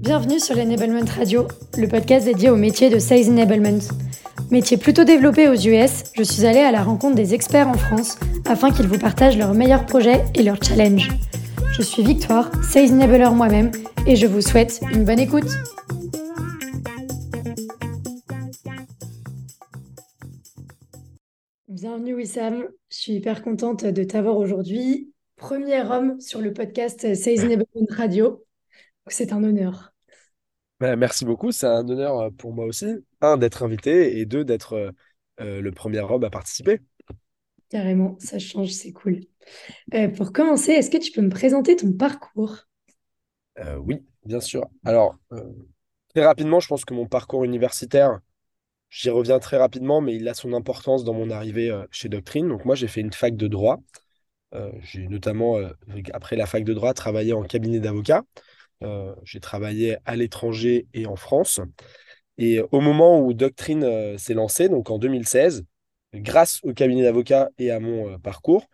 Bienvenue sur l'Enablement Radio, le podcast dédié au métier de Sales Enablement. Métier plutôt développé aux US, je suis allée à la rencontre des experts en France afin qu'ils vous partagent leurs meilleurs projets et leurs challenges. Je suis Victoire, Sales Enabler moi-même, et je vous souhaite une bonne écoute. Bienvenue Wissam, je suis hyper contente de t'avoir aujourd'hui. Premier homme sur le podcast Sales Enablement Radio. C'est un honneur. Bah, merci beaucoup, c'est un honneur euh, pour moi aussi. Un, d'être invité et deux, d'être euh, euh, le premier homme à participer. Carrément, ça change, c'est cool. pour commencer, est-ce que tu peux me présenter ton parcours? oui, bien sûr. Alors, très rapidement, je pense que mon parcours universitaire, j'y reviens très rapidement, mais il a son importance dans mon arrivée chez Doctrine. Donc moi, j'ai fait une fac de droit. j'ai notamment, après la fac de droit, travaillé en cabinet d'avocat. Euh, j'ai travaillé à l'étranger et en France. Et au moment où Doctrine euh, s'est lancé, donc en 2016, grâce au cabinet d'avocats et à mon euh, parcours,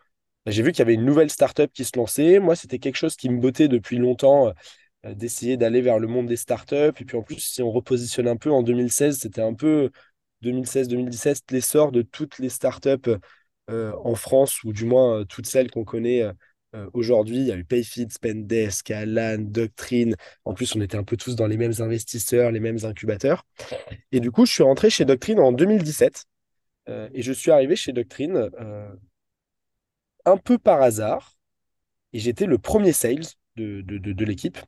bah, j'ai vu qu'il y avait une nouvelle startup qui se lançait. Moi, c'était quelque chose qui me bottait depuis longtemps d'essayer d'aller vers le monde des startups. Et puis en plus, si on repositionne un peu, en 2016, c'était un peu 2016-2017, l'essor de toutes les startups en France, ou du moins toutes celles qu'on connaît euh, aujourd'hui, il y a eu Payfit, Spendesk, Alan, Doctrine. En plus, on était un peu tous dans les mêmes investisseurs, les mêmes incubateurs. Et du coup, je suis rentré chez Doctrine en 2017. Euh, et je suis arrivé chez Doctrine euh, un peu par hasard. Et j'étais le premier sales de, de, l'équipe.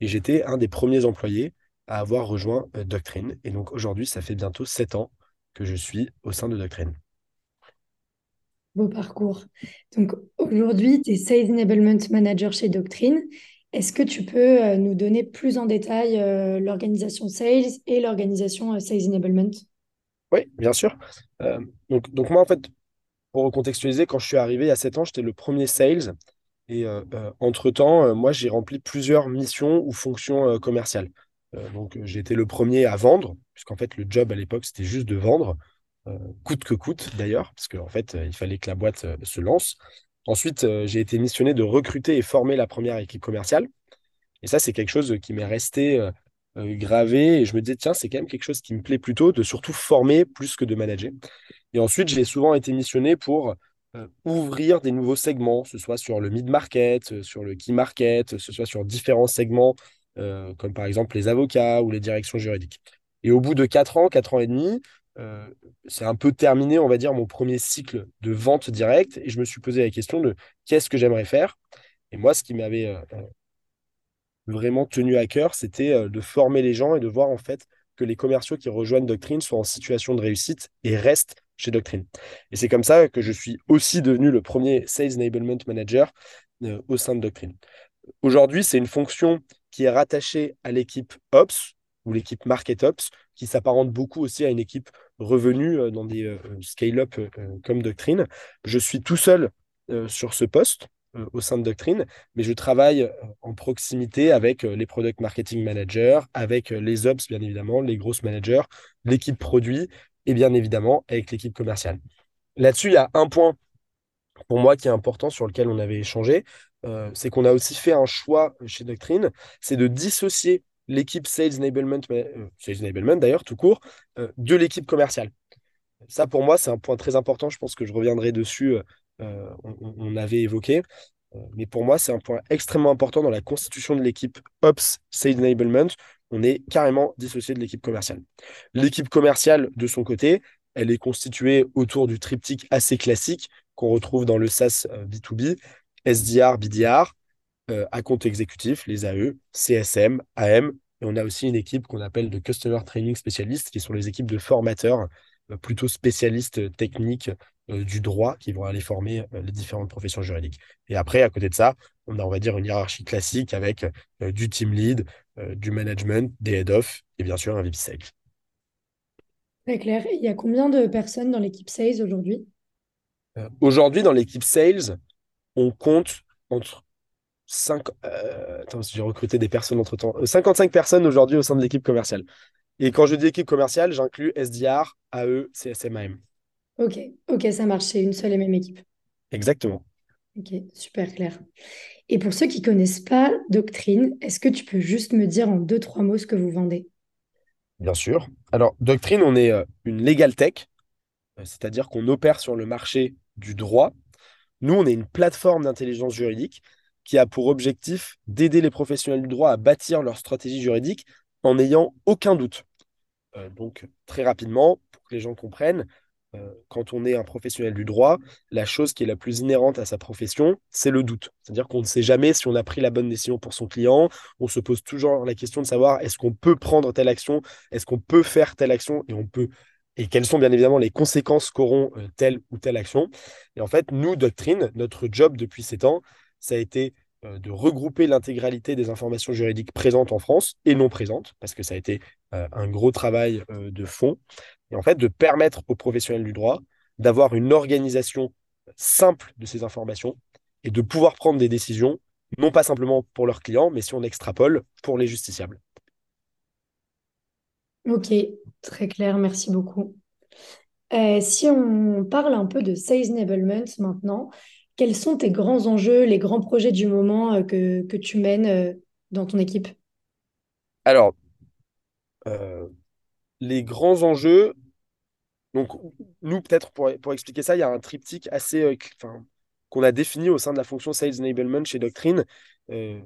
Et j'étais un des premiers employés à avoir rejoint Doctrine. Et donc aujourd'hui, ça fait bientôt sept ans que je suis au sein de Doctrine beau parcours. Donc aujourd'hui, tu es Sales Enablement Manager chez Doctrine. Est-ce que tu peux euh, nous donner plus en détail euh, l'organisation Sales et l'organisation euh, Sales Enablement? Oui, bien sûr. donc, moi, en fait, pour recontextualiser, quand je suis arrivé il y a 7 ans, j'étais le premier Sales. Et entre-temps, moi, j'ai rempli plusieurs missions ou fonctions commerciales. donc j'ai été le premier à vendre, puisqu'en fait, le job à l'époque, c'était juste de vendre. Euh, coûte que coûte d'ailleurs, parce qu'en fait, euh, il fallait que la boîte euh, se lance. Ensuite, j'ai été missionné de recruter et former la première équipe commerciale. Et ça, c'est quelque chose qui m'est resté gravé. Et je me disais, tiens, c'est quand même quelque chose qui me plaît plutôt, de surtout former plus que de manager. Et ensuite, j'ai souvent été missionné pour ouvrir des nouveaux segments, ce soit sur le mid-market, sur le key market, ce soit sur différents segments, comme par exemple les avocats ou les directions juridiques. Et au bout de 4 ans, 4 ans et demi, euh, c'est un peu terminé, on va dire, mon premier cycle de vente directe et je me suis posé la question de qu'est-ce que j'aimerais faire. Et moi, ce qui m'avait euh, euh, vraiment tenu à cœur, c'était de former les gens et de voir en fait que les commerciaux qui rejoignent Doctrine soient en situation de réussite et restent chez Doctrine. Et c'est comme ça que je suis aussi devenu le premier Sales Enablement Manager au sein de Doctrine. Aujourd'hui, c'est une fonction qui est rattachée à l'équipe Ops ou l'équipe Market Ops, qui s'apparente beaucoup aussi à une équipe revenue euh, dans des euh, scale-up euh, comme Doctrine. Je suis tout seul sur ce poste au sein de Doctrine, mais je travaille en proximité avec les product marketing managers, avec les ops, bien évidemment, les grosses managers, l'équipe produit et bien évidemment avec l'équipe commerciale. Là-dessus, il y a un point pour moi qui est important sur lequel on avait échangé, c'est qu'on a aussi fait un choix chez Doctrine, c'est de dissocier l'équipe Sales Enablement, euh, Sales Enablement d'ailleurs, tout court, euh, de l'équipe commerciale. Ça, pour moi, c'est un point très important. Je pense que je reviendrai dessus. Euh, on, avait évoqué. mais pour moi, c'est un point extrêmement important dans la constitution de l'équipe Ops Sales Enablement. On est carrément dissocié de l'équipe commerciale. L'équipe commerciale, de son côté, elle est constituée autour du triptyque assez classique qu'on retrouve dans le SaaS B2B, SDR, BDR, euh, à compte exécutif, les AE, CSM, AM. Et on a aussi une équipe qu'on appelle de Customer Training Specialists, qui sont les équipes de formateurs euh, plutôt spécialistes techniques euh, du droit qui vont aller former les différentes professions juridiques. Et après, à côté de ça, on a, on va dire, une hiérarchie classique avec du team lead, du management, des head-off et bien sûr un VP Sales. Très clair. Il y a combien de personnes dans l'équipe Sales aujourd'hui? Aujourd'hui, dans l'équipe Sales, on compte entre 5, euh, attends, j'ai recruté des personnes entre temps. 55 euh, personnes aujourd'hui au sein de l'équipe commerciale. Et quand je dis équipe commerciale, j'inclus SDR, AE, CSMAM. Ok, ok, ça marche. C'est une seule et même équipe. Exactement. Ok, super clair. Et pour ceux qui connaissent pas Doctrine, est-ce que tu peux juste me dire en deux, trois mots ce que vous vendez? Bien sûr. Alors, Doctrine, on est euh, une legal tech, c'est-à-dire qu'on opère sur le marché du droit. Nous, on est une plateforme d'intelligence juridique qui a pour objectif d'aider les professionnels du droit à bâtir leur stratégie juridique en n'ayant aucun doute. Euh, donc, très rapidement, pour que les gens comprennent, euh, quand on est un professionnel du droit, la chose qui est la plus inhérente à sa profession, c'est le doute. C'est-à-dire qu'on ne sait jamais si on a pris la bonne décision pour son client. On se pose toujours la question de savoir est-ce qu'on peut prendre telle action, est-ce qu'on peut faire telle action? Et on peut et quelles sont bien évidemment les conséquences qu'auront euh, telle ou telle action. Et en fait, nous, Doctrine, notre job depuis ces temps, ça a été euh, de regrouper l'intégralité des informations juridiques présentes en France et non présentes, parce que ça a été un gros travail de fond, et en fait de permettre aux professionnels du droit d'avoir une organisation simple de ces informations et de pouvoir prendre des décisions, non pas simplement pour leurs clients, mais si on extrapole, pour les justiciables. Ok, très clair, merci beaucoup. Euh, si on parle un peu de Sales Enablement maintenant, quels sont tes grands enjeux, les grands projets du moment euh, que, tu mènes euh, dans ton équipe? Alors, les grands enjeux, donc nous, peut-être pour, pour expliquer ça, il y a un triptyque assez, euh, qu'on a défini au sein de la fonction Sales Enablement chez Doctrine. Euh,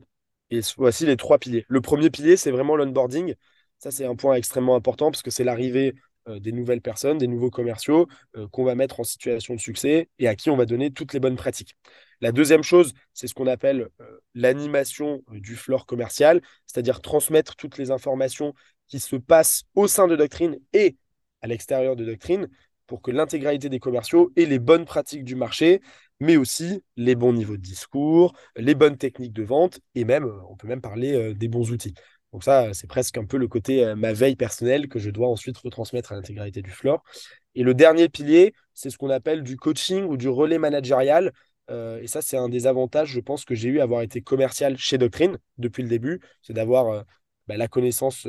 et voici les trois piliers. Le premier pilier, c'est vraiment l'onboarding. Ça, c'est un point extrêmement important parce que c'est l'arrivée euh, des nouvelles personnes, des nouveaux commerciaux qu'on va mettre en situation de succès et à qui on va donner toutes les bonnes pratiques. La deuxième chose, c'est ce qu'on appelle l'animation du floor commercial, c'est-à-dire transmettre toutes les informations qui se passe au sein de Doctrine et à l'extérieur de Doctrine pour que l'intégralité des commerciaux ait les bonnes pratiques du marché, mais aussi les bons niveaux de discours, les bonnes techniques de vente et même, on peut même parler euh, des bons outils. Donc ça, c'est presque un peu le côté ma veille personnelle que je dois ensuite retransmettre à l'intégralité du floor. Et le dernier pilier, c'est ce qu'on appelle du coaching ou du relais managérial. Et ça, c'est un des avantages, je pense, que j'ai eu avoir été commercial chez Doctrine depuis le début. C'est d'avoir bah, la connaissance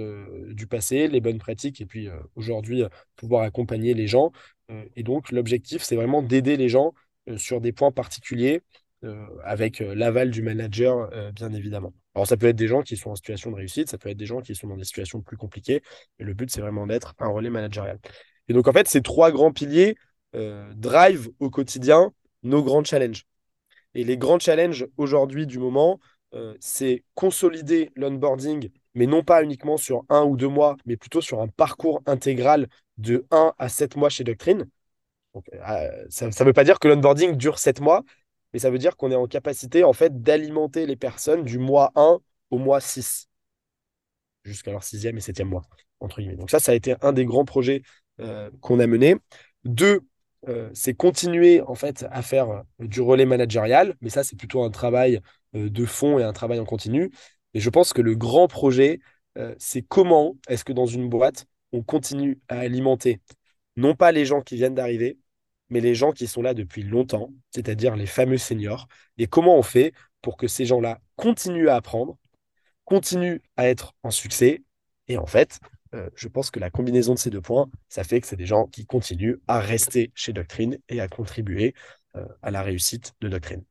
du passé, les bonnes pratiques, et puis aujourd'hui, pouvoir accompagner les gens. et donc, l'objectif, c'est vraiment d'aider les gens sur des points particuliers, avec l'aval du manager, bien évidemment. Alors, ça peut être des gens qui sont en situation de réussite, ça peut être des gens qui sont dans des situations plus compliquées, mais le but, c'est vraiment d'être un relais managérial. Et donc, en fait, ces trois grands piliers drive au quotidien nos grands challenges. Et les grands challenges aujourd'hui du moment, c'est consolider l'onboarding mais non pas uniquement sur un ou deux mois, mais plutôt sur un parcours intégral de 1 à 7 mois chez Doctrine. Euh, ça ne veut pas dire que l'onboarding dure 7 mois, mais ça veut dire qu'on est en capacité en fait d'alimenter les personnes du mois 1 au mois 6, jusqu'à leur sixième et septième mois, entre guillemets. Donc ça, ça a été un des grands projets euh, qu'on a mené. Deux, euh, c'est continuer en fait à faire du relais managérial, mais ça, c'est plutôt un travail de fond et un travail en continu. Et je pense que le grand projet, euh, c'est comment est-ce que dans une boîte, on continue à alimenter non pas les gens qui viennent d'arriver, mais les gens qui sont là depuis longtemps, c'est-à-dire les fameux seniors. Et comment on fait pour que ces gens-là continuent à apprendre, continuent à être en succès. Et en fait, euh, je pense que la combinaison de ces deux points, ça fait que c'est des gens qui continuent à rester chez Doctrine et à contribuer euh, à la réussite de Doctrine.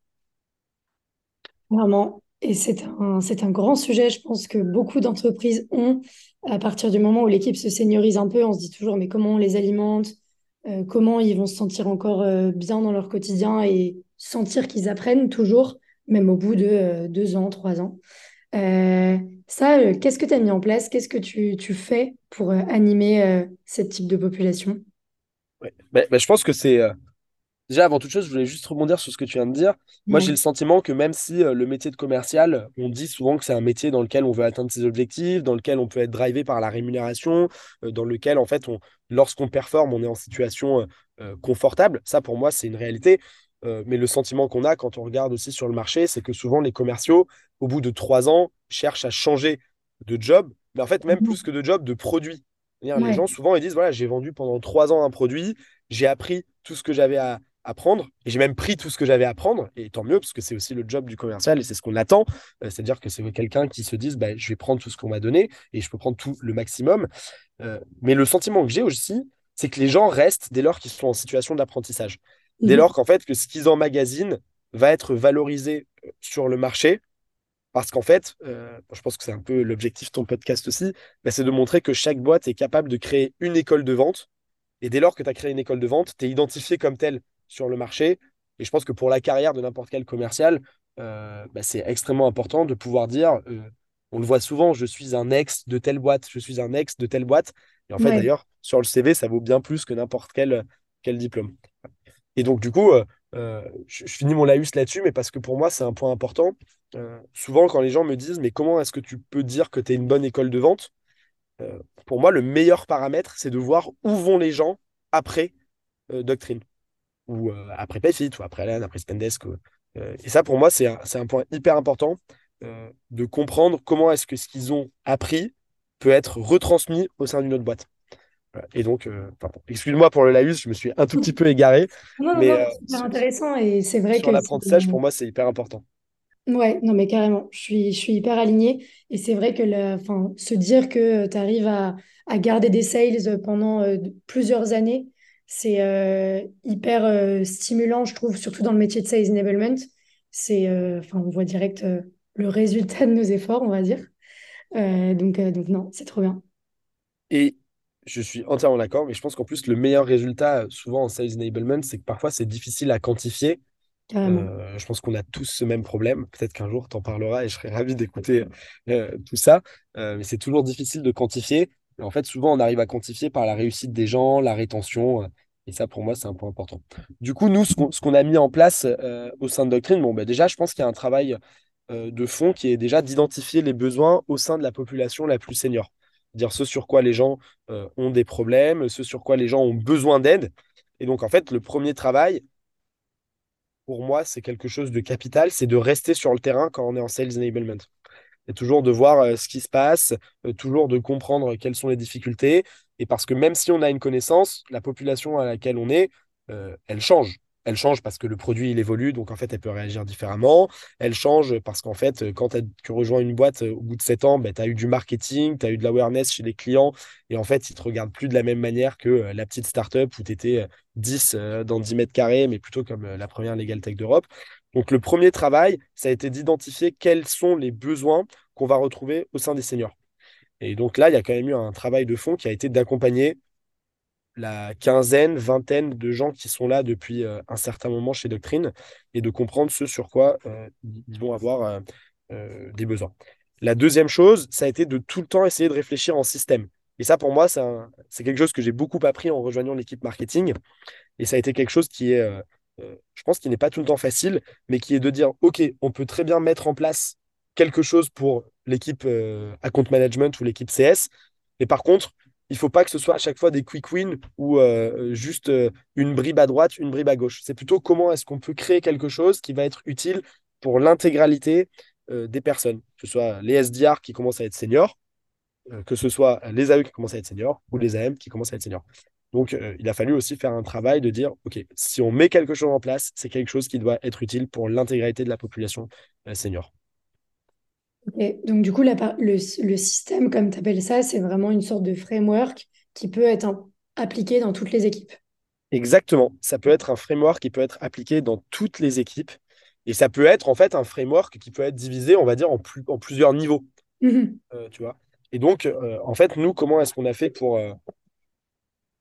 Vraiment, et c'est un, c'est un grand sujet, je pense que beaucoup d'entreprises ont. À partir du moment où l'équipe se seniorise un peu, on se dit toujours, mais comment on les alimente? Euh, Comment ils vont se sentir encore euh, bien dans leur quotidien et sentir qu'ils apprennent toujours, même au bout de euh, deux ans, trois ans. ça, qu'est-ce que tu as mis en place? Qu'est-ce que tu, tu fais pour animer ce type de population? Ouais. Bah, bah, je pense que c'est Déjà, avant toute chose, je voulais juste rebondir sur ce que tu viens de dire. Moi, j'ai le sentiment que même si euh, le métier de commercial, on dit souvent que c'est un métier dans lequel on veut atteindre ses objectifs, dans lequel on peut être drivé par la rémunération, euh, dans lequel, en fait, on, lorsqu'on performe, on est en situation euh, confortable. Ça, pour moi, c'est une réalité. mais le sentiment qu'on a quand on regarde aussi sur le marché, c'est que souvent, les commerciaux, au bout de trois ans, cherchent à changer de job, mais en fait, même mmh plus que de job, de produit. Les gens, souvent, ils disent, voilà, j'ai vendu pendant trois ans un produit, j'ai appris tout ce que j'avais à apprendre. Et j'ai même pris tout ce que j'avais à apprendre, et tant mieux, parce que c'est aussi le job du commercial et c'est ce qu'on attend. Euh, c'est-à-dire que c'est quelqu'un qui se dise, bah, je vais prendre tout ce qu'on m'a donné et je peux prendre tout le maximum. Euh, mais le sentiment que j'ai aussi, c'est que les gens restent dès lors qu'ils sont en situation d'apprentissage. Dès mhm. lors qu'en fait, que ce qu'ils emmagasinent va être valorisé sur le marché parce qu'en fait, euh, je pense que c'est un peu l'objectif de ton podcast aussi, bah, c'est de montrer que chaque boîte est capable de créer une école de vente. Et dès lors que tu as créé une école de vente, tu es identifié comme tel sur le marché. Et je pense que pour la carrière de n'importe quel commercial, euh, bah, c'est extrêmement important de pouvoir dire, euh, on le voit souvent, je suis un ex de telle boîte, je suis un ex de telle boîte. Et en fait, d'ailleurs, sur le CV, ça vaut bien plus que n'importe quel, quel diplôme. Et donc, du coup, euh, je, finis mon laïus là-dessus, mais parce que pour moi, c'est un point important. souvent, quand les gens me disent, mais comment est-ce que tu peux dire que tu es une bonne école de vente? Pour moi, le meilleur paramètre, c'est de voir où vont les gens après Doctrine, ou après Payfit, ou après Len, après Spendesk. et ça, pour moi, c'est un, un, point hyper important de comprendre comment est-ce que ce qu'ils ont appris peut être retransmis au sein d'une autre boîte. Et donc, euh, excuse-moi pour le laïus, je me suis un tout petit peu égaré. Non, mais euh, c'est intéressant et c'est vrai que. l'apprentissage, pour moi, c'est hyper important. Ouais, non, mais carrément, je suis, je suis hyper alignée. Et c'est vrai que le, se dire que tu arrives à, à, garder des sales pendant euh, plusieurs années, c'est hyper stimulant, je trouve, surtout dans le métier de sales enablement. C'est, enfin, on voit direct le résultat de nos efforts, on va dire. donc, donc, non, c'est trop bien. Et je suis entièrement d'accord, mais je pense qu'en plus, le meilleur résultat, souvent en sales enablement, c'est que parfois, c'est difficile à quantifier. Euh, je pense qu'on a tous ce même problème. Peut-être qu'un jour, tu en parleras et je serais ravi d'écouter euh, tout ça. Euh, mais c'est toujours difficile de quantifier. en fait, souvent, on arrive à quantifier par la réussite des gens, la rétention. Et ça, pour moi, c'est un point important. Du coup, nous, ce qu'on a mis en place au sein de Doctrine, bon, bah, déjà, je pense qu'il y a un travail de fond qui est déjà d'identifier les besoins au sein de la population la plus senior dire ce sur quoi les gens euh, ont des problèmes, ce sur quoi les gens ont besoin d'aide. Et donc, en fait, le premier travail, pour moi, c'est quelque chose de capital, c'est de rester sur le terrain quand on est en sales enablement. Et toujours de voir euh, ce qui se passe, euh, toujours de comprendre quelles sont les difficultés. Et parce que même si on a une connaissance, la population à laquelle on est, elle change elle change parce que le produit il évolue, donc en fait elle peut réagir différemment. Elle change parce qu'en fait, quand tu rejoins une boîte euh, au bout de 7 ans, ben, tu as eu du marketing, tu as eu de l'awareness chez les clients, et en fait, ils te regardent plus de la même manière que euh, la petite startup où tu étais 10 dans 10 mètres carrés, mais plutôt comme euh, la première Legal Tech d'Europe. Donc le premier travail, ça a été d'identifier quels sont les besoins qu'on va retrouver au sein des seniors. Et donc là, il y a quand même eu un travail de fond qui a été d'accompagner la quinzaine, vingtaine de gens qui sont là depuis euh, un certain moment chez Doctrine et de comprendre ce sur quoi euh, ils vont avoir euh, des besoins. La deuxième chose, ça a été de tout le temps essayer de réfléchir en système. Et ça, pour moi, c'est quelque chose que j'ai beaucoup appris en rejoignant l'équipe marketing. Et ça a été quelque chose qui est, je pense, qui n'est pas tout le temps facile, mais qui est de dire, OK, on peut très bien mettre en place quelque chose pour l'équipe account management ou l'équipe CS. Mais par contre, il faut pas que ce soit à chaque fois des quick wins ou euh, juste euh, une bribe à droite, une bribe à gauche. C'est plutôt comment est-ce qu'on peut créer quelque chose qui va être utile pour l'intégralité euh, des personnes, que ce soit les SDR qui commencent à être seniors, que ce soit les AE qui commencent à être seniors ou les AM qui commencent à être seniors. Donc, il a fallu aussi faire un travail de dire, OK, si on met quelque chose en place, c'est quelque chose qui doit être utile pour l'intégralité de la population senior. Donc, du coup, le, le, système, comme tu appelles ça, c'est vraiment une sorte de framework qui peut être appliqué dans toutes les équipes. Exactement. Ça peut être un framework qui peut être appliqué dans toutes les équipes. Et ça peut être en fait un framework qui peut être divisé, on va dire, en, plus, en plusieurs niveaux. Mhm. Euh, tu vois Et donc, euh, en fait, nous, comment est-ce qu'on a fait pour, euh,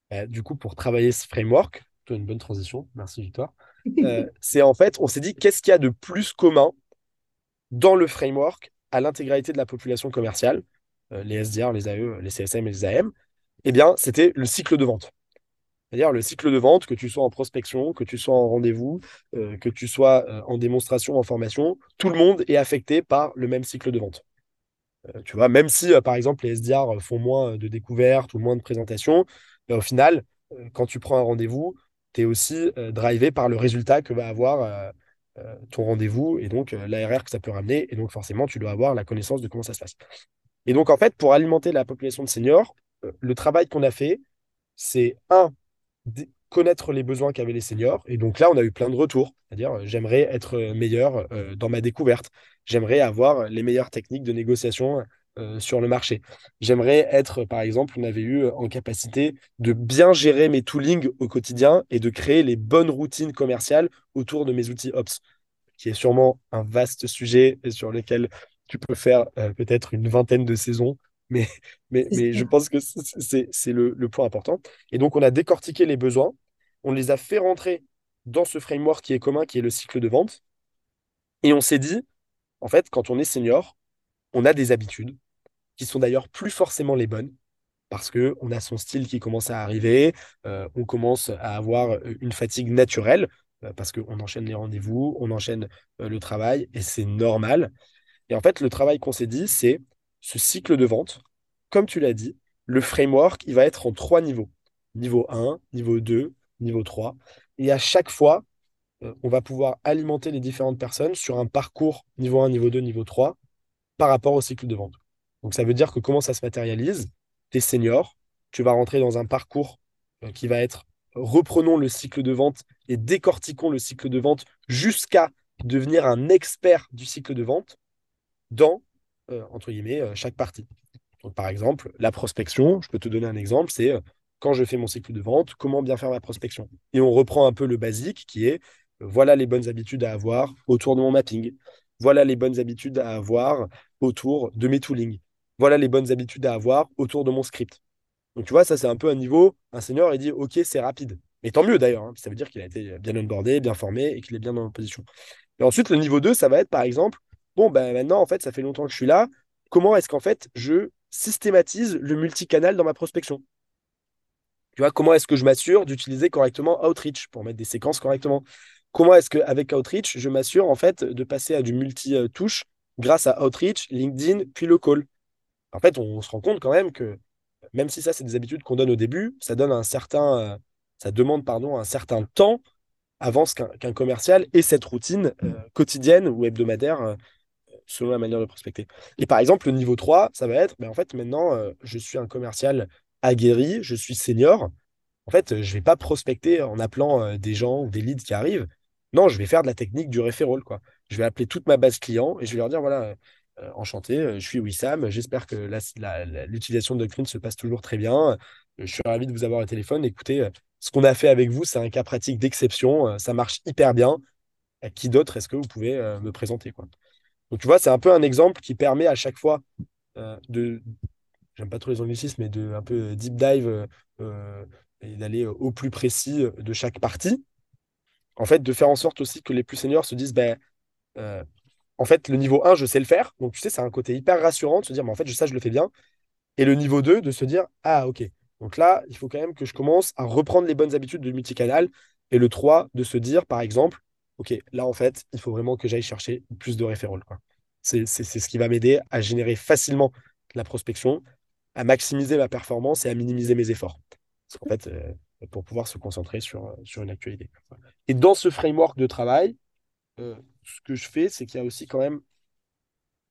bah, du coup, pour travailler ce framework? Une bonne transition. Merci, Victoire. c'est en fait, on s'est dit, qu'est-ce qu'il y a de plus commun dans le framework à l'intégralité de la population commerciale, euh, les SDR, les AE, les CSM et les AM, eh bien, c'était le cycle de vente. C'est-à-dire le cycle de vente, que tu sois en prospection, que tu sois en rendez-vous, euh, que tu sois euh, en démonstration, en formation, tout le monde est affecté par le même cycle de vente. tu vois, même si, par exemple, les SDR font moins de découvertes ou moins de présentations, ben, au final, quand tu prends un rendez-vous, tu es aussi drivé par le résultat que va avoir ton rendez-vous et donc euh, l'ARR que ça peut ramener. Et donc, forcément, tu dois avoir la connaissance de comment ça se passe. Et donc, en fait, pour alimenter la population de seniors, euh, le travail qu'on a fait, c'est un, connaître les besoins qu'avaient les seniors. Et donc là, on a eu plein de retours. C'est-à-dire, j'aimerais être meilleur dans ma découverte. J'aimerais avoir les meilleures techniques de négociation sur le marché. J'aimerais être, par exemple, on avait eu en capacité de bien gérer mes toolings au quotidien et de créer les bonnes routines commerciales autour de mes outils Ops. qui est sûrement un vaste sujet et sur lequel tu peux faire euh, peut-être une vingtaine de saisons, mais, mais, mais je pense que c'est le, le point important. Et donc, on a décortiqué les besoins, on les a fait rentrer dans ce framework qui est commun, qui est le cycle de vente. Et on s'est dit, en fait, quand on est senior, on a des habitudes qui sont d'ailleurs plus forcément les bonnes parce qu'on a son style qui commence à arriver, euh, on commence à avoir une fatigue naturelle euh, parce qu'on enchaîne les rendez-vous, on enchaîne euh, le travail et c'est normal. Et en fait, le travail qu'on s'est dit, c'est ce cycle de vente, comme tu l'as dit, le framework, il va être en trois niveaux. Niveau 1, niveau 2, niveau 3. Et à chaque fois, on va pouvoir alimenter les différentes personnes sur un parcours niveau 1, niveau 2, niveau 3 par rapport au cycle de vente. Donc ça veut dire que comment ça se matérialise Tu es senior, tu vas rentrer dans un parcours euh, qui va être reprenons le cycle de vente et décortiquons le cycle de vente jusqu'à devenir un expert du cycle de vente dans, euh, entre guillemets, euh, chaque partie. Par exemple, la prospection, je peux te donner un exemple, c'est quand je fais mon cycle de vente, comment bien faire ma prospection? Et on reprend un peu le basique qui est, voilà les bonnes habitudes à avoir autour de mon mapping, voilà les bonnes habitudes à avoir autour de mes toolings, voilà les bonnes habitudes à avoir autour de mon script. Donc, tu vois, ça, c'est un peu un niveau. Un senior, il dit, OK, c'est rapide. Mais tant mieux d'ailleurs. Hein, ça veut dire qu'il a été bien onboardé, bien formé et qu'il est bien dans la position. Et ensuite, le niveau 2, ça va être, par exemple, bon, ben maintenant, en fait, ça fait longtemps que je suis là. Comment est-ce qu'en fait, je systématise le multicanal dans ma prospection? Tu vois, comment est-ce que je m'assure d'utiliser correctement Outreach pour mettre des séquences correctement? Comment est-ce qu'avec Outreach, je m'assure en fait de passer à du multi-touche grâce à Outreach, LinkedIn, puis le call? En fait, on se rend compte quand même que même si ça, c'est des habitudes qu'on donne au début, ça donne un certain, euh, ça demande pardon, un certain temps avant qu'un commercial ait cette routine euh, quotidienne ou hebdomadaire euh, selon la manière de prospecter. Et par exemple, le niveau 3, ça va être, mais ben, en fait, maintenant, je suis un commercial aguerri, je suis senior. En fait, je ne vais pas prospecter en appelant des gens ou des leads qui arrivent. Non, je vais faire de la technique du referral. Quoi. Je vais appeler toute ma base client et je vais leur dire, voilà, enchanté, euh, je suis Wissam. J'espère que l'utilisation de Doctrine se passe toujours très bien. Euh, je suis ravi de vous avoir au téléphone. Écoutez, ce qu'on a fait avec vous, c'est un cas pratique d'exception. Ça marche hyper bien. Qui d'autre est-ce que vous pouvez me présenter quoi? Donc, tu vois, c'est un peu un exemple qui permet à chaque fois de. J'aime pas trop les anglicismes, mais de un peu deep dive et d'aller au plus précis de chaque partie. En fait, de faire en sorte aussi que les plus seniors se disent ben, en fait, le niveau 1, je sais le faire. Donc, tu sais, c'est un côté hyper rassurant de se dire, mais en fait, je sais, je le fais bien. Et le niveau 2, de se dire, ah, ok. Donc là, il faut quand même que je commence à reprendre les bonnes habitudes de multicanal. Et le 3, de se dire, par exemple, ok, là, en fait, il faut vraiment que j'aille chercher plus de référents. C'est ce qui va m'aider à générer facilement la prospection, à maximiser ma performance et à minimiser mes efforts. En fait, euh, pour pouvoir se concentrer sur, sur une actualité. Et dans ce framework de travail, euh, ce que je fais, c'est qu'il y a aussi quand même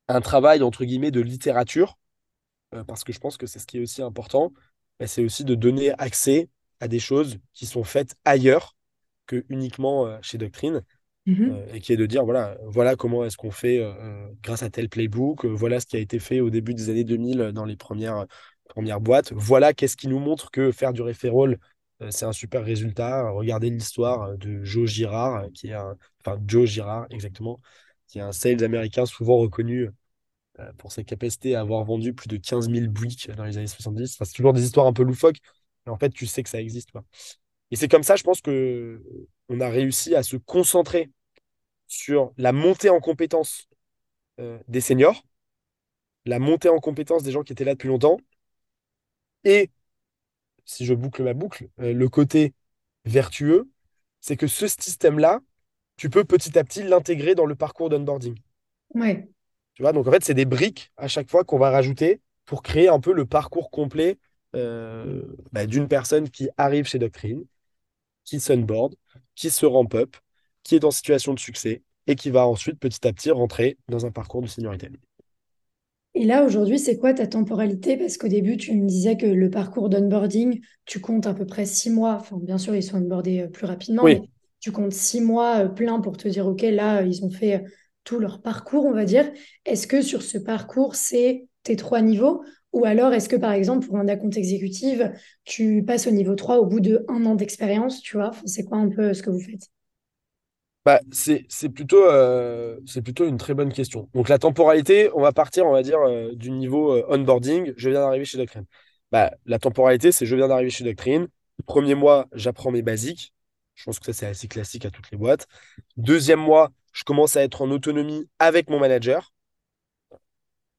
un travail, entre guillemets, de littérature, euh, parce que je pense que c'est ce qui est aussi important, bah, c'est aussi de donner accès à des choses qui sont faites ailleurs que uniquement euh, chez Doctrine, mmh et qui est de dire, voilà, voilà comment est-ce qu'on fait grâce à tel playbook, voilà ce qui a été fait au début des années 2000 dans les premières, premières boîtes, voilà qu'est-ce qui nous montre que faire du euh, c'est un super résultat. Regardez l'histoire euh, de Joe Girard, euh, qui est un, enfin Joe Girard exactement, qui est un sales américain souvent reconnu pour ses capacités à avoir vendu plus de 15 000 Buick dans les années 70. c'est toujours des histoires un peu loufoques, mais en fait, tu sais que ça existe. Et c'est comme ça, je pense que on a réussi à se concentrer sur la montée en compétence des seniors, la montée en compétence des gens qui étaient là depuis longtemps, et si je boucle ma boucle, euh, le côté vertueux, c'est que ce système-là, tu peux petit à petit l'intégrer dans le parcours d'onboarding. Ouais. Tu vois, donc en fait, c'est des briques à chaque fois qu'on va rajouter pour créer un peu le parcours complet euh, bah, d'une personne qui arrive chez Doctrine, qui s'onboard, qui se ramp up, qui est en situation de succès et qui va ensuite petit à petit rentrer dans un parcours de seniorité. Et là, aujourd'hui, c'est quoi ta temporalité? Parce qu'au début, tu me disais que le parcours d'onboarding, tu comptes à peu près six mois. Enfin, bien sûr, ils sont onboardés euh, plus rapidement, mais tu comptes six mois euh, plein pour te dire, OK, là, ils ont fait euh, tout leur parcours, on va dire. Est-ce que sur ce parcours, c'est tes trois niveaux? Ou alors, est-ce que, par exemple, pour un account exécutive, tu passes au niveau 3 au bout de un an d'expérience, tu vois? C'est quoi un peu ce que vous faites? Bah, c'est, plutôt, euh, une très bonne question. Donc la temporalité, on va partir, on va dire, euh, du niveau euh, onboarding. Je viens d'arriver chez Doctrine. Bah, la temporalité, c'est je viens d'arriver chez Doctrine. Premier mois, j'apprends mes basiques. Je pense que ça, c'est assez classique à toutes les boîtes. Deuxième mois, je commence à être en autonomie avec mon manager.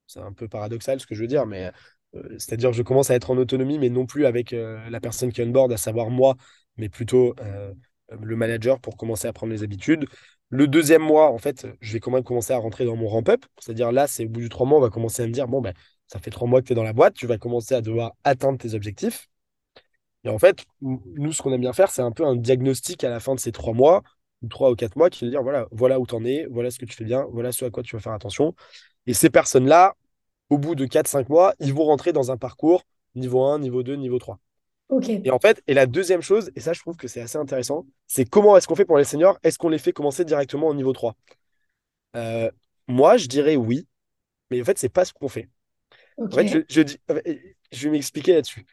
C'est un peu paradoxal ce que je veux dire, mais euh, c'est-à-dire je commence à être en autonomie, mais non plus avec euh, la personne qui est on board, à savoir moi, mais plutôt euh, le manager pour commencer à prendre les habitudes. Le deuxième mois, en fait, je vais quand même commencer à rentrer dans mon ramp-up. C'est-à-dire là, c'est au bout du trois mois, on va commencer à me dire, bon, ben, ça fait trois mois que tu es dans la boîte, tu vas commencer à devoir atteindre tes objectifs. Et en fait, nous, ce qu'on aime bien faire, c'est un peu un diagnostic à la fin de ces trois mois, ou trois ou quatre mois, qui veut dire, voilà, voilà où tu en es, voilà ce que tu fais bien, voilà ce à quoi tu vas faire attention. Et ces personnes-là, au bout de 4-5 mois, ils vont rentrer dans un parcours niveau 1, niveau 2, niveau 3. Ok. Et en fait, et la deuxième chose, et ça je trouve que c'est assez intéressant, c'est comment est-ce qu'on fait pour les seniors? Est-ce qu'on les fait commencer directement au niveau 3 Euh, Moi, je dirais oui, mais en fait, c'est pas ce qu'on fait. En fait, je, je dis, je vais m'expliquer là-dessus.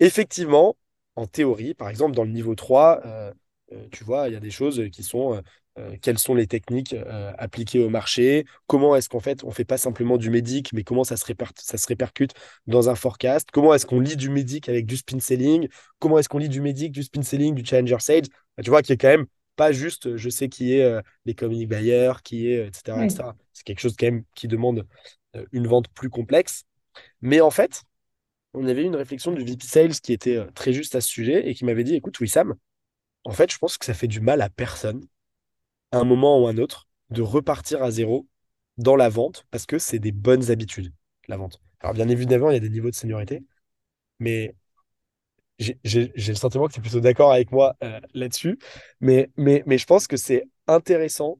Effectivement, en théorie, par exemple, dans le niveau 3, euh, euh, tu vois, il y a des choses qui sont euh, quelles sont les techniques euh, appliquées au marché, comment est-ce qu'en fait on fait pas simplement du médic, mais comment ça se réper- ça se répercute dans un forecast, comment est-ce qu'on lit du médic avec du spin selling, comment est-ce qu'on lit du médic, du spin selling, du challenger sales, Bah, tu vois, qui est quand même pas juste je sais qui est euh, les community buyers, qui est, etc.. C'est quelque chose quand même qui demande une vente plus complexe. Mais en fait, on avait eu une réflexion du VP Sales qui était euh, très juste à ce sujet et qui m'avait dit, écoute, Wissam, en fait, je pense que ça fait du mal à personne, à un moment ou à un autre, de repartir à zéro dans la vente parce que c'est des bonnes habitudes, la vente. Alors, bien évidemment, il y a des niveaux de seniorité, mais j'ai le sentiment que tu es plutôt d'accord avec moi euh, là-dessus. Mais, mais, mais je pense que c'est intéressant,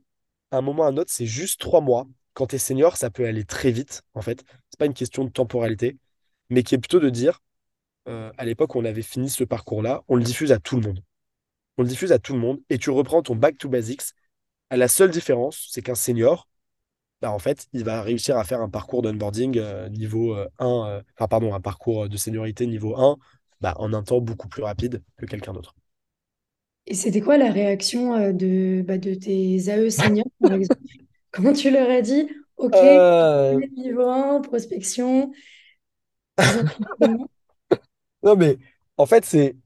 à un moment ou à un autre, c'est juste trois mois. Quand tu es senior, ça peut aller très vite, en fait. C'est pas une question de temporalité, mais qui est plutôt de dire euh, à l'époque où on avait fini ce parcours-là, on le diffuse à tout le monde. On le diffuse à tout le monde et tu reprends ton back to basics. À la seule différence, c'est qu'un senior, bah, en fait, il va réussir à faire un parcours d'onboarding euh, niveau euh, 1, euh, enfin, pardon, un parcours de seniorité niveau 1, bah, en un temps beaucoup plus rapide que quelqu'un d'autre. Et c'était quoi la réaction de, bah, de tes AE seniors, par exemple? Comment tu leur as dit, OK, Euh, niveau 1, prospection, ils ont fait comment? non, mais en fait, c'est.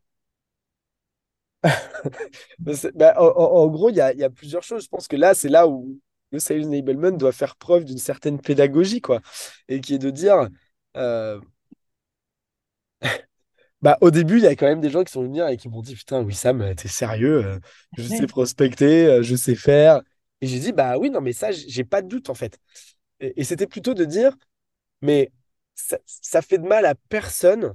c'est- bah, en, en- en gros, il y a, il y a plusieurs choses. Je pense que là, c'est là où le sales enablement doit faire preuve d'une certaine pédagogie, quoi. Et qui est de dire. euh, Bah, au début, il y a quand même des gens qui sont venus et qui m'ont dit, Putain, Wissam, euh, t'es sérieux, euh, je sais Ouais. prospecter, euh, je sais faire. Et j'ai dit, bah oui, non, mais ça, j- j'ai pas de doute, en fait. Et, et c'était plutôt de dire, mais ça, fait de mal à personne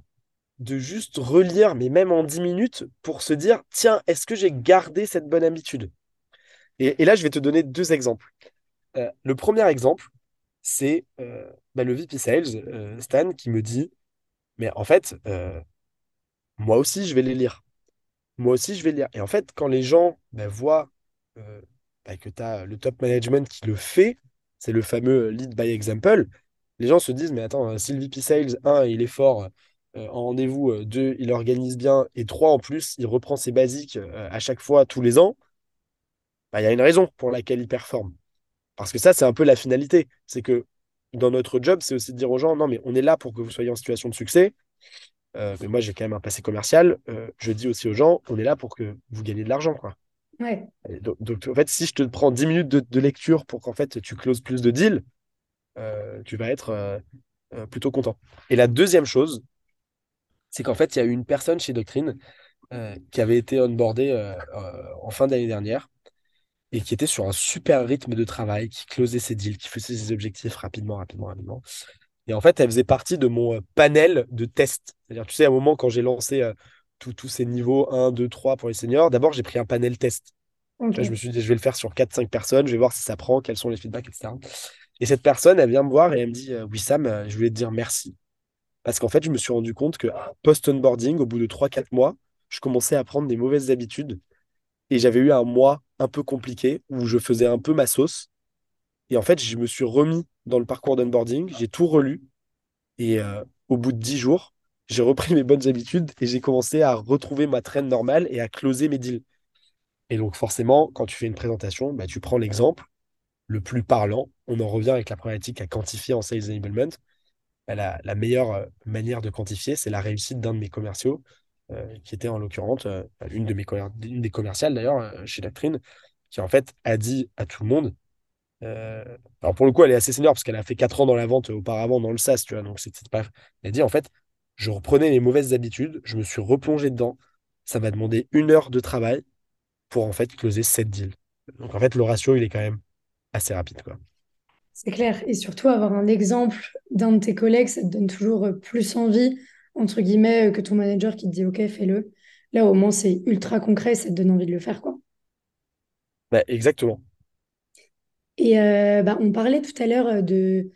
de juste relire, mais même en 10 minutes, pour se dire, tiens, est-ce que j'ai gardé cette bonne habitude? Et, là, je vais te donner deux exemples. Euh, le premier exemple, c'est euh, bah, le VP Sales, euh, Stan, qui me dit, mais en fait, moi aussi, je vais les lire. Moi aussi, je vais lire. Et en fait, quand les gens bah, voient bah, que tu as le top management qui le fait, c'est le fameux lead by example, les gens se disent, mais attends, euh, si le VP Sales, un, il est fort euh, en rendez-vous, euh, deux, il organise bien, et trois, en plus, il reprend ses basiques euh, à chaque fois, tous les ans, bah, il y a une raison pour laquelle il performe. Parce que ça, c'est un peu la finalité. C'est que dans notre job, c'est aussi de dire aux gens, non, mais on est là pour que vous soyez en situation de succès. Mais moi, j'ai quand même un passé commercial. Je dis aussi aux gens, on est là pour que vous gagnez de l'argent, quoi. Ouais. Donc, donc, en fait, si je te prends 10 minutes de, de lecture pour qu'en fait tu closes plus de deals, tu vas être euh, euh, plutôt content. Et la deuxième chose, c'est qu'en fait, il y a eu une personne chez Doctrine euh, qui avait été onboardée euh, euh, en fin d'année dernière et qui était sur un super rythme de travail, qui closait ses deals, qui faisait ses objectifs rapidement, rapidement, rapidement. Et en fait, elle faisait partie de mon euh, panel de tests. C'est-à-dire, tu sais, à un moment, quand j'ai lancé euh, tous ces niveaux un, 2, 3 pour les seniors, d'abord, j'ai pris un panel test. Je me suis dit, je vais le faire sur quatre cinq personnes, je vais voir si ça prend, quels sont les feedbacks, etc. Et cette personne, elle vient me voir et elle me dit, euh, Wissam, euh, je voulais te dire merci. Parce qu'en fait, je me suis rendu compte que post-onboarding, au bout de trois quatre mois, je commençais à prendre des mauvaises habitudes. Et j'avais eu un mois un peu compliqué où je faisais un peu ma sauce. Et en fait, je me suis remis dans le parcours d'onboarding, j'ai tout relu. Et euh, au bout de 10 jours, j'ai repris mes bonnes habitudes et j'ai commencé à retrouver ma traîne normale et à closer mes deals. Et donc, forcément, quand tu fais une présentation, bah, tu prends l'exemple le plus parlant. On en revient avec la problématique à quantifier en sales enablement. Bah, la, meilleure euh, manière de quantifier, c'est la réussite d'un de mes commerciaux, euh, qui était en l'occurrence euh, une, de mes une des commerciales d'ailleurs chez Doctrine, qui en fait a dit à tout le monde. Alors pour le coup, elle est assez senior parce qu'elle a fait 4 ans dans la vente auparavant dans le SaaS, tu vois. Donc c'est pas. Elle a dit en fait, je reprenais les mauvaises habitudes, je me suis replongé dedans. Ça m'a demandé une heure de travail pour en fait closer 7 deals. Donc en fait, le ratio, il est quand même assez rapide, quoi. C'est clair. Et surtout, avoir un exemple d'un de tes collègues, ça te donne toujours plus envie, entre guillemets, que ton manager qui te dit OK, fais-le. Là, au moins, c'est ultra concret, ça te donne envie de le faire, quoi. Bah, exactement. Et euh, bah, on parlait tout à l'heure de,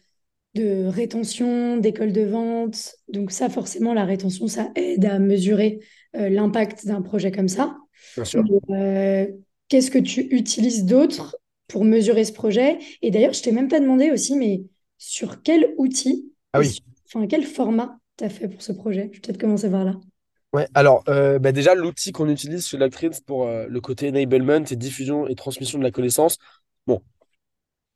de rétention, d'école de vente. Donc ça, forcément, la rétention, ça aide à mesurer euh, l'impact d'un projet comme ça. Bien sûr. Euh, qu'est-ce que tu utilises d'autre pour mesurer ce projet? Et d'ailleurs, je t'ai même pas demandé aussi, mais sur quel outil, ah oui. enfin, quel format tu as fait pour ce projet? Je vais peut-être commencer par là. Ouais, alors euh, bah déjà, l'outil qu'on utilise chez Doctrine pour euh, le côté enablement et diffusion et transmission de la connaissance, bon,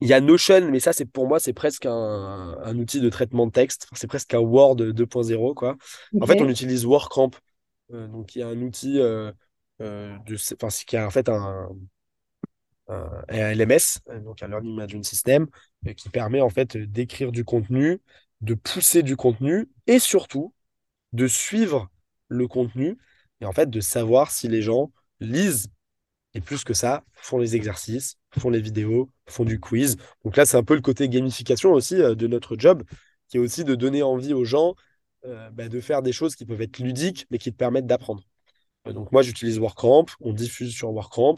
il y a Notion, mais ça, c'est pour moi, c'est presque un, un outil de traitement de texte. C'est presque un Word 2.0, quoi. En fait, on utilise WordCamp. Euh, donc, il y a un outil euh, de, enfin, qui a en fait un, un, LMS, euh, donc un Learning Management System, euh, qui permet en fait euh, d'écrire du contenu, de pousser du contenu et surtout de suivre le contenu et en fait de savoir si les gens lisent et plus que ça, font les exercices, font les vidéos, font du quiz. Donc là, c'est un peu le côté gamification aussi de notre job, qui est aussi de donner envie aux gens bah, de faire des choses qui peuvent être ludiques, mais qui te permettent d'apprendre. Donc moi, j'utilise WordCamp, on diffuse sur WordCamp,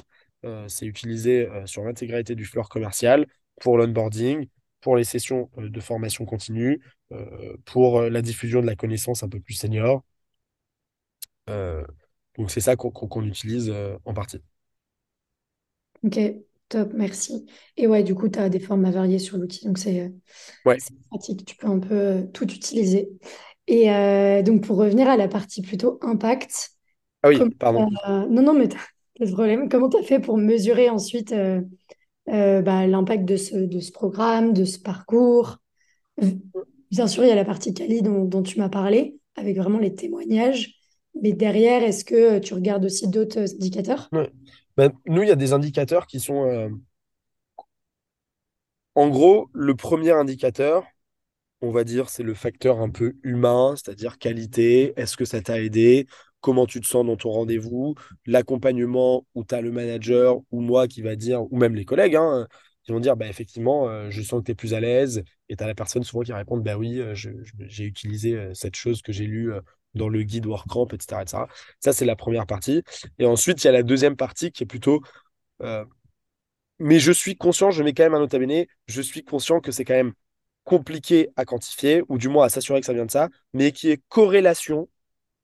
c'est utilisé euh, sur l'intégralité du floor commercial pour l'onboarding, pour les sessions euh, de formation continue, euh, pour euh, la diffusion de la connaissance un peu plus senior. Euh, donc c'est ça qu'on qu'on utilise euh, en partie. Ok, top, merci. Et ouais, du coup, tu as des formats variés sur l'outil, donc c'est euh, Ouais. pratique, tu peux un peu euh, tout utiliser. Et euh, donc, pour revenir à la partie plutôt impact, Ah oui, pardon. Non, non, mais problème. Comment tu as fait pour mesurer ensuite euh, euh, bah, l'impact de ce, programme, de ce parcours? Bien sûr, il y a la partie quali dont, tu m'as parlé, avec vraiment les témoignages. Mais derrière, est-ce que tu regardes aussi d'autres indicateurs? Ben, nous, il y a des indicateurs qui sont... euh, En gros, le premier indicateur, on va dire, c'est le facteur un peu humain, c'est-à-dire qualité, est-ce que ça t'a aidé, comment tu te sens dans ton rendez-vous, l'accompagnement où tu as le manager ou moi qui va dire, ou même les collègues, hein, qui vont dire, bah, effectivement, euh, je sens que tu es plus à l'aise, et tu as la personne souvent qui répond, bah oui, euh, j'ai utilisé euh, cette chose que j'ai lue dans le guide WordCamp, etc., etc. Ça, c'est la première partie. Et ensuite, il y a la deuxième partie qui est plutôt... mais je suis conscient, je mets quand même un nota bene, je suis conscient que c'est quand même compliqué à quantifier, ou du moins à s'assurer que ça vient de ça, mais qui est corrélation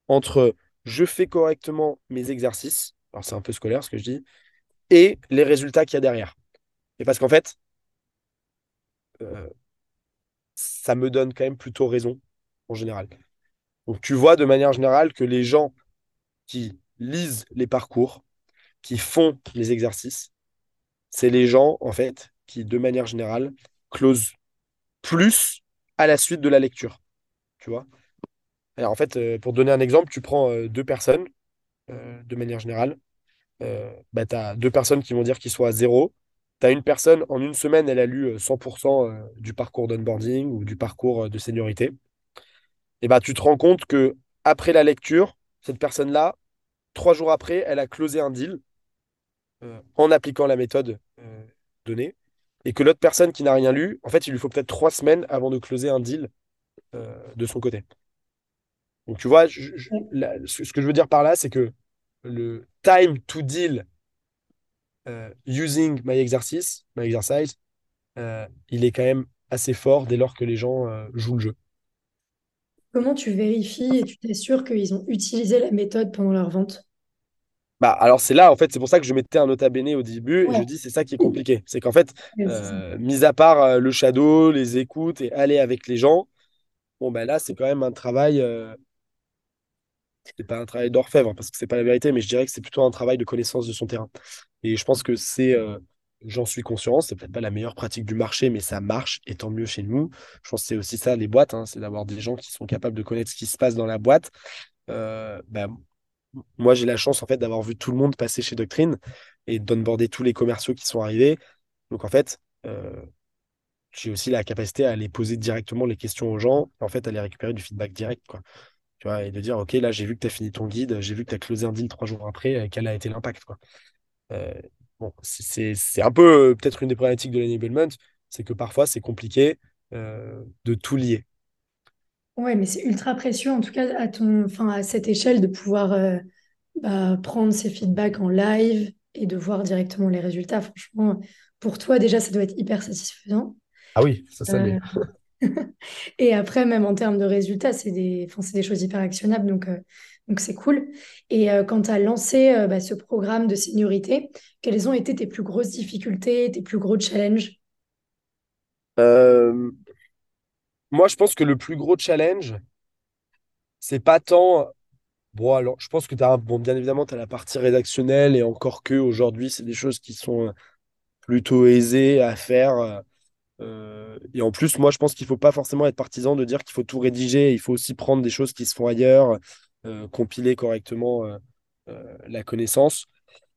entre je fais correctement mes exercices, alors c'est un peu scolaire ce que je dis, et les résultats qu'il y a derrière. Et parce qu'en fait, euh, ça me donne quand même plutôt raison en général. Donc tu vois de manière générale que les gens qui lisent les parcours, qui font les exercices, c'est les gens en fait qui de manière générale closent plus à la suite de la lecture. Tu vois? En fait, euh, pour donner un exemple, tu prends euh, deux personnes euh, de manière générale. Bah, tu as deux personnes qui vont dire qu'ils sont à zéro. Tu as une personne, en une semaine, elle a lu euh, 100% euh, du parcours d'onboarding ou du parcours de seniorité. Et bah, tu te rends compte que après la lecture, cette personne-là, trois jours après, elle a closé un deal en appliquant la méthode donnée. Et que l'autre personne qui n'a rien lu, en fait, il lui faut peut-être trois semaines avant de closer un deal de son côté. Donc, tu vois, je- je- la- ce que je veux dire par là, c'est que le time to deal euh, using my exercise, my exercise, euh, il est quand même assez fort dès lors que les gens euh, jouent le jeu. Comment tu vérifies et tu t'assures qu'ils ont utilisé la méthode pendant leur vente? Bah, alors c'est là, en fait, c'est pour ça que je mettais un nota bene au début et je dis c'est ça qui est compliqué. C'est qu'en fait, euh, mis à part euh, le shadow, les écoutes et aller avec les gens, bon, ben là, c'est quand même un travail. euh, c'est pas un travail d'orfèvre parce que c'est pas la vérité, mais je dirais que c'est plutôt un travail de connaissance de son terrain. Et je pense que c'est, euh, j'en suis conscient, c'est peut-être pas la meilleure pratique du marché, mais ça marche et tant mieux chez nous. Je pense que c'est aussi ça les boîtes, hein, c'est d'avoir des gens qui sont capables de connaître ce qui se passe dans la boîte. Euh, bah, moi, j'ai la chance en fait d'avoir vu tout le monde passer chez Doctrine et d'onboarder tous les commerciaux qui sont arrivés. Donc en fait, euh, j'ai aussi la capacité à aller poser directement les questions aux gens, en fait, à les récupérer du feedback direct. Tu vois, et de dire, OK, là, j'ai vu que tu as fini ton guide, j'ai vu que tu as closé un deal trois jours après, euh, quel a été l'impact, quoi. Euh, bon, c'est un peu peut-être une des problématiques de l'enablement, c'est que parfois, c'est compliqué de tout lier. Ouais, mais c'est ultra précieux, en tout cas, à ton, à cette échelle, de pouvoir bah, prendre ces feedbacks en live et de voir directement les résultats. Franchement, pour toi, déjà, ça doit être hyper satisfaisant. Ah oui, ça, ça l'est. Euh, et après, même en termes de résultats, c'est des, c'est des choses hyper actionnables, donc euh, donc c'est cool. Et euh, quand tu as lancé bah, ce programme de seniorité, quelles ont été tes plus grosses difficultés, tes plus gros challenges? Moi, je pense que le plus gros challenge, c'est pas tant Bon, alors, je pense que tu bon, bien évidemment, tu as la partie rédactionnelle et encore que aujourd'hui, c'est des choses qui sont euh, plutôt aisées à faire. Euh, euh, et en plus, moi, je pense qu'il ne faut pas forcément être partisan de dire qu'il faut tout rédiger. Il faut aussi prendre des choses qui se font ailleurs, compiler correctement la connaissance.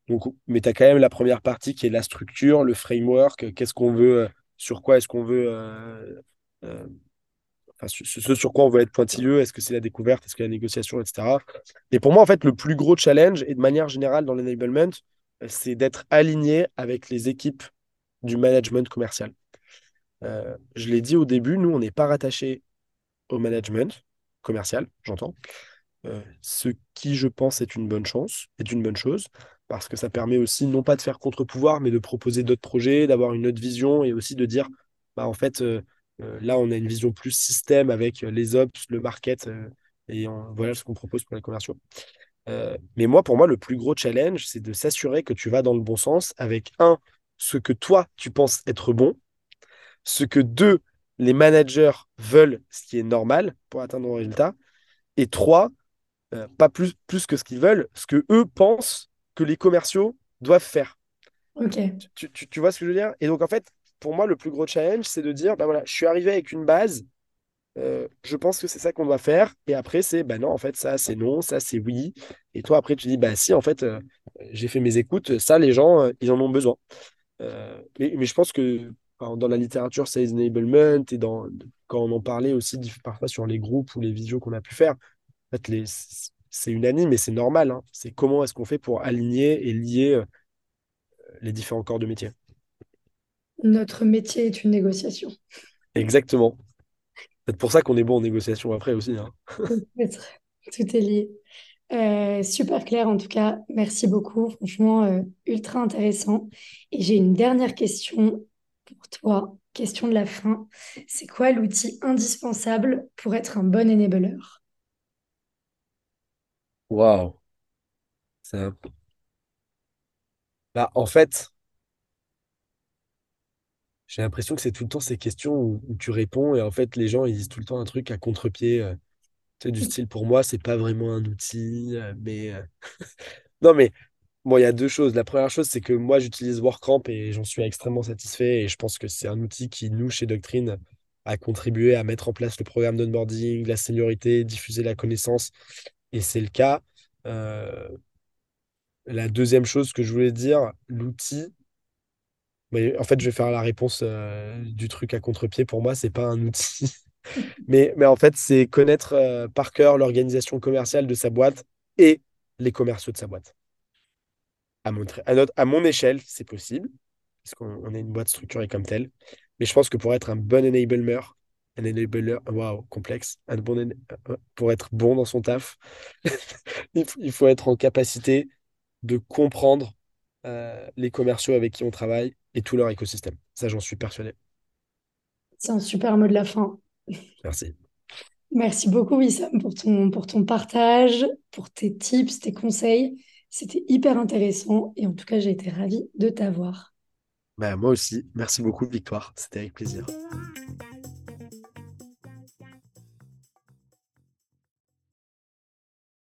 Donc, mais tu as quand même la première partie qui est la structure, le framework, qu'est-ce qu'on veut, sur quoi est-ce qu'on veut ce sur quoi on veut être pointilleux, est-ce que c'est la découverte, est-ce que la négociation, etc. Et pour moi, en fait, le plus gros challenge, et de manière générale dans l'enablement, c'est d'être aligné avec les équipes du management commercial. Euh, je l'ai dit au début, nous, on n'est pas rattaché au management commercial, j'entends. Euh, ce qui, je pense, est une bonne chance, est une bonne chose, parce que ça permet aussi non pas de faire contre-pouvoir, mais de proposer d'autres projets, d'avoir une autre vision et aussi de dire, bah, en fait, euh, là, on a une vision plus système avec les ops, le market, et voilà ce qu'on propose pour les commerciaux. mais moi, pour moi, le plus gros challenge, c'est de s'assurer que tu vas dans le bon sens avec, un, ce que toi, tu penses être bon, ce que, deux, les managers veulent, ce qui est normal pour atteindre un résultat, et trois, pas plus, plus que ce qu'ils veulent, ce que eux pensent que les commerciaux doivent faire. Ok. Tu, tu, tu, vois ce que je veux dire? Et donc, en fait, pour moi, le plus gros challenge, c'est de dire, ben voilà, je suis arrivé avec une base, euh, je pense que c'est ça qu'on doit faire. Et après, c'est, ben non, en fait, ça, c'est non, ça, c'est oui. Et toi, après, tu dis, bah si, en fait, euh, j'ai fait mes écoutes, ça, les gens, euh, ils en ont besoin. Mais, mais, je pense que dans la littérature Sales Enablement et dans, quand on en parlait aussi parfois sur les groupes ou les visios qu'on a pu faire, en fait, les, c'est unanime et c'est normal. Hein. C'est comment est-ce qu'on fait pour aligner et lier les différents corps de métier. Notre métier est une négociation. Exactement. C'est pour ça qu'on est bon en négociation après aussi. Hein. Tout est lié. Euh, super clair en tout cas. Merci beaucoup. Franchement, euh, ultra intéressant. Et j'ai une dernière question pour toi. Question de la fin. C'est quoi l'outil indispensable pour être un bon enabler? Waouh. Bah, en fait, j'ai l'impression que c'est tout le temps ces questions où, tu réponds et en fait, les gens, ils disent tout le temps un truc à contre-pied. Euh, tu sais, du style, pour moi, c'est pas vraiment un outil, euh, mais... Euh, non, mais bon, il y a deux choses. La première chose, c'est que moi, j'utilise WordCamp et j'en suis extrêmement satisfait et je pense que c'est un outil qui, nous, chez Doctrine, a contribué à mettre en place le programme d'onboarding, la seniorité, diffuser la connaissance. Et c'est le cas. La deuxième chose que je voulais dire, l'outil, en fait, je vais faire la réponse euh, du truc à contre-pied. Pour moi, c'est pas un outil. mais, mais en fait, c'est connaître euh, par cœur l'organisation commerciale de sa boîte et les commerciaux de sa boîte. À, à, à mon échelle, c'est possible, parce qu'on est une boîte structurée comme telle. Mais je pense que pour être un bon enabler, un enabler, waouh, complexe, un bon, euh, pour être bon dans son taf, il faut être en capacité de comprendre les commerciaux avec qui on travaille et tout leur écosystème. Ça, j'en suis persuadé. C'est un super mot de la fin. Merci. Merci beaucoup, Wissam, pour ton, pour ton partage, pour tes tips, tes conseils. C'était hyper intéressant et en tout cas, j'ai été ravie de t'avoir. Bah, moi aussi. Merci beaucoup, Victoire. C'était avec plaisir.